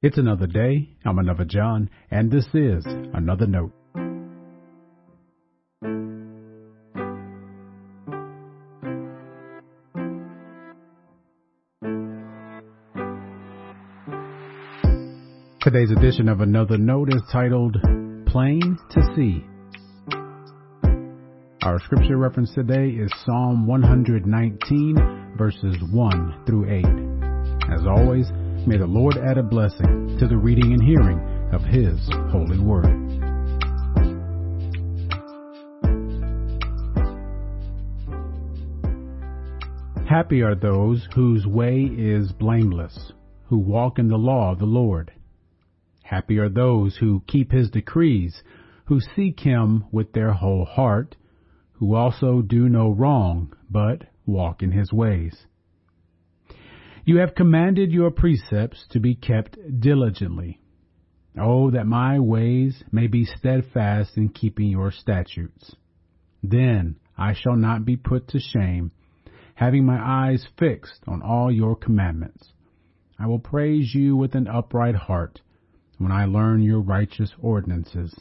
It's another day. I'm another John, and this is another note. Today's edition of Another Note is titled Plain to See. Our scripture reference today is Psalm 119, verses 1 through 8. As always, may the Lord add a blessing to the reading and hearing of His holy word. Happy are those whose way is blameless, who walk in the law of the Lord. Happy are those who keep his decrees, who seek him with their whole heart, who also do no wrong, but walk in his ways. You have commanded your precepts to be kept diligently. Oh, that my ways may be steadfast in keeping your statutes. Then I shall not be put to shame, having my eyes fixed on all your commandments. I will praise you with an upright heart when I learn your righteous ordinances.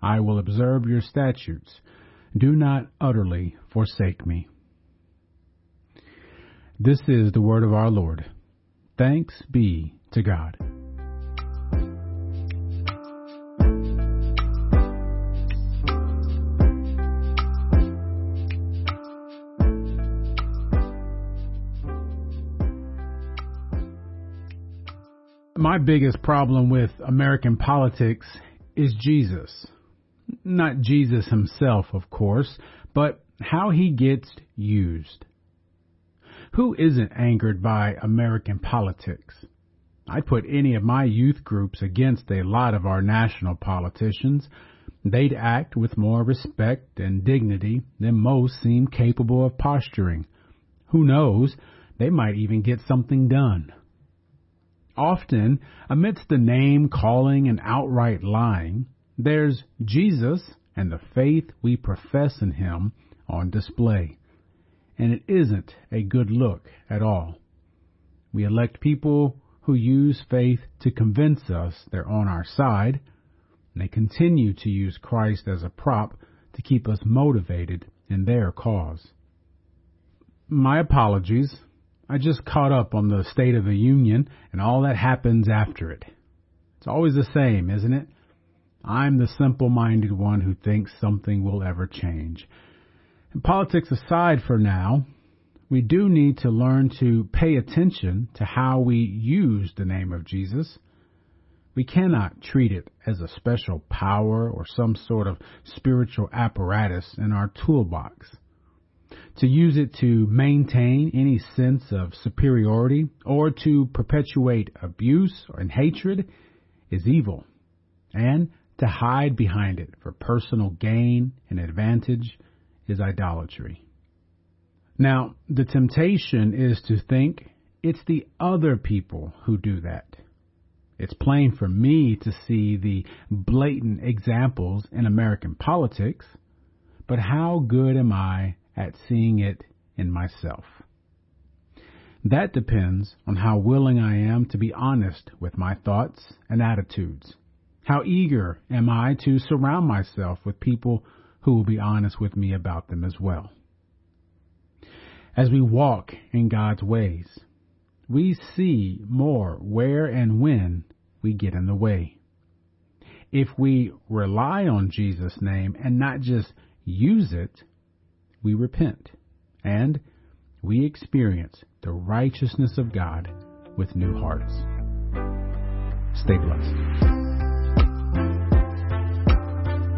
I will observe your statutes. Do not utterly forsake me. This is the word of our Lord. Thanks be to God. My biggest problem with American politics is Jesus. Not Jesus himself, of course, but how he gets used. Who isn't angered by American politics? I'd put any of my youth groups against a lot of our national politicians. They'd act with more respect and dignity than most seem capable of posturing. Who knows, they might even get something done. Often, amidst the name calling and outright lying, there's Jesus and the faith we profess in Him on display. And it isn't a good look at all. We elect people who use faith to convince us they're on our side, and they continue to use Christ as a prop to keep us motivated in their cause. My apologies I just caught up on the State of the Union and all that happens after it. It's always the same, isn't it? I'm the simple minded one who thinks something will ever change. Politics aside for now, we do need to learn to pay attention to how we use the name of Jesus. We cannot treat it as a special power or some sort of spiritual apparatus in our toolbox to use it to maintain any sense of superiority or to perpetuate abuse and hatred is evil, and to hide behind it for personal gain and advantage is idolatry. Now, the temptation is to think it's the other people who do that. It's plain for me to see the blatant examples in American politics, but how good am I at seeing it in myself. That depends on how willing I am to be honest with my thoughts and attitudes. How eager am I to surround myself with people who will be honest with me about them as well. As we walk in God's ways, we see more where and when we get in the way. If we rely on Jesus' name and not just use it, we repent and we experience the righteousness of God with new hearts. Stay blessed.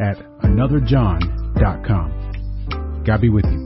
at anotherjohn.com. God be with you.